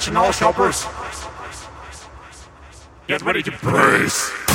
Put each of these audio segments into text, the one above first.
Attention all shoppers. Get ready to brace.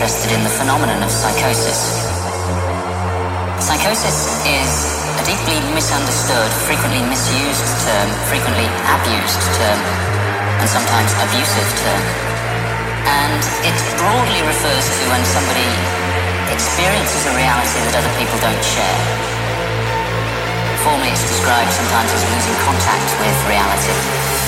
Interested in the phenomenon of psychosis. Psychosis is a deeply misunderstood, frequently misused term, frequently abused term, and sometimes abusive term. And it broadly refers to when somebody experiences a reality that other people don't share. Formally, it's described sometimes as losing contact with reality.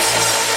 Psychosis.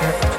Past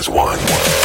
as one.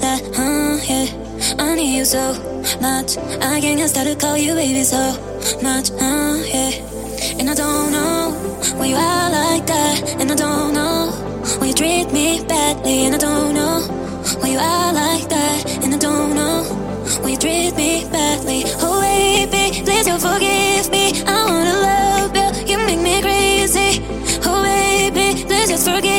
that, huh, yeah. I need you so much. I can't start to call you baby so much, Uh yeah. And I don't know why you are like that. And I don't know why you treat me badly. And I don't know why you are like that. And I don't know why you treat me badly. Oh, baby, please you forgive me. I wanna love you, you make me crazy. Oh, baby, please just forgive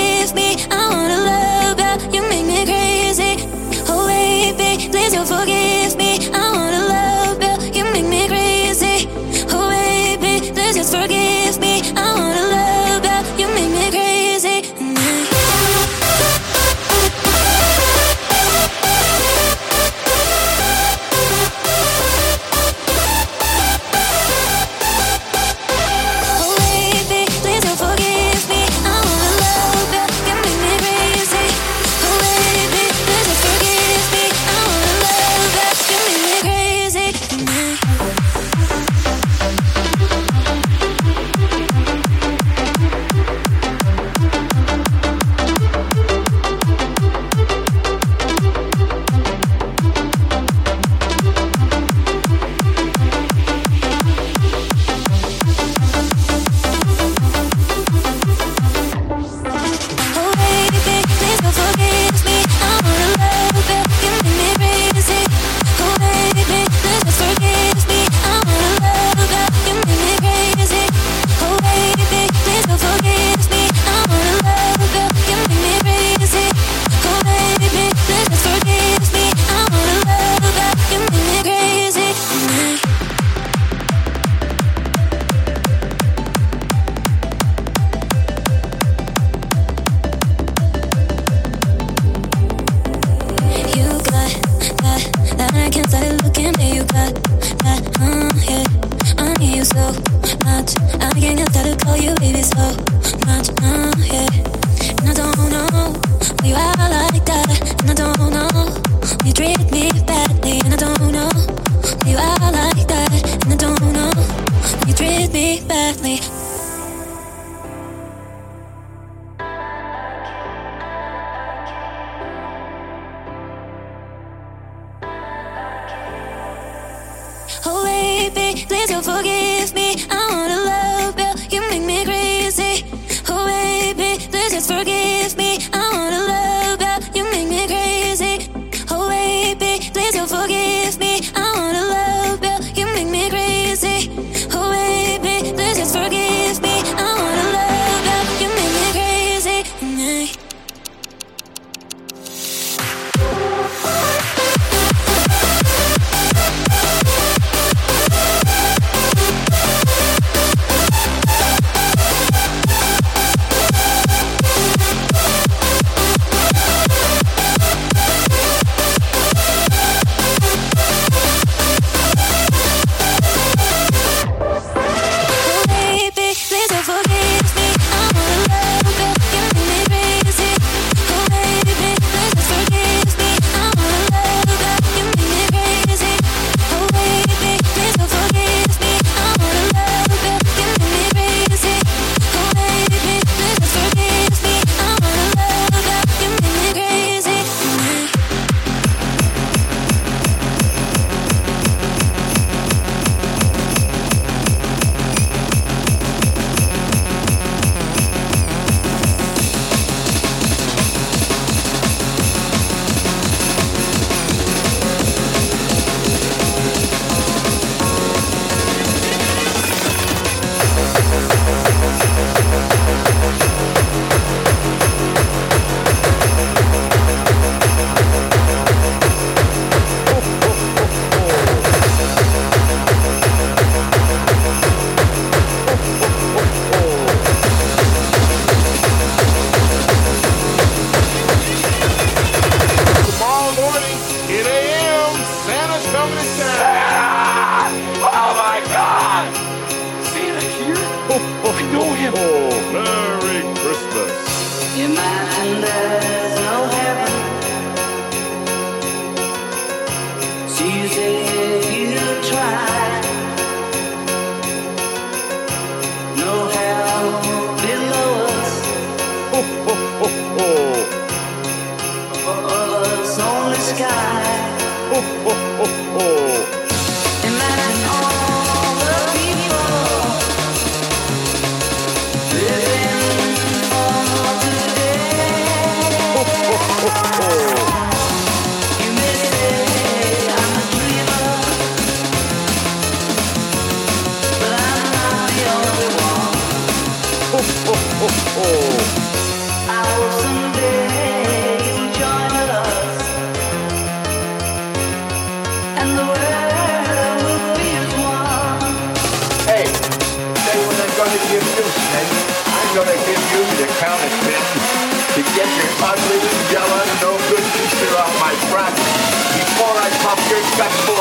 Back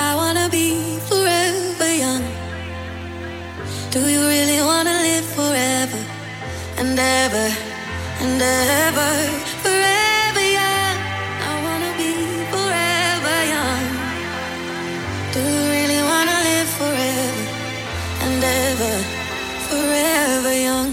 I wanna be forever young? Do you really wanna live forever and ever and ever, forever young. I wanna be forever young. Do you really wanna live forever and ever, forever young?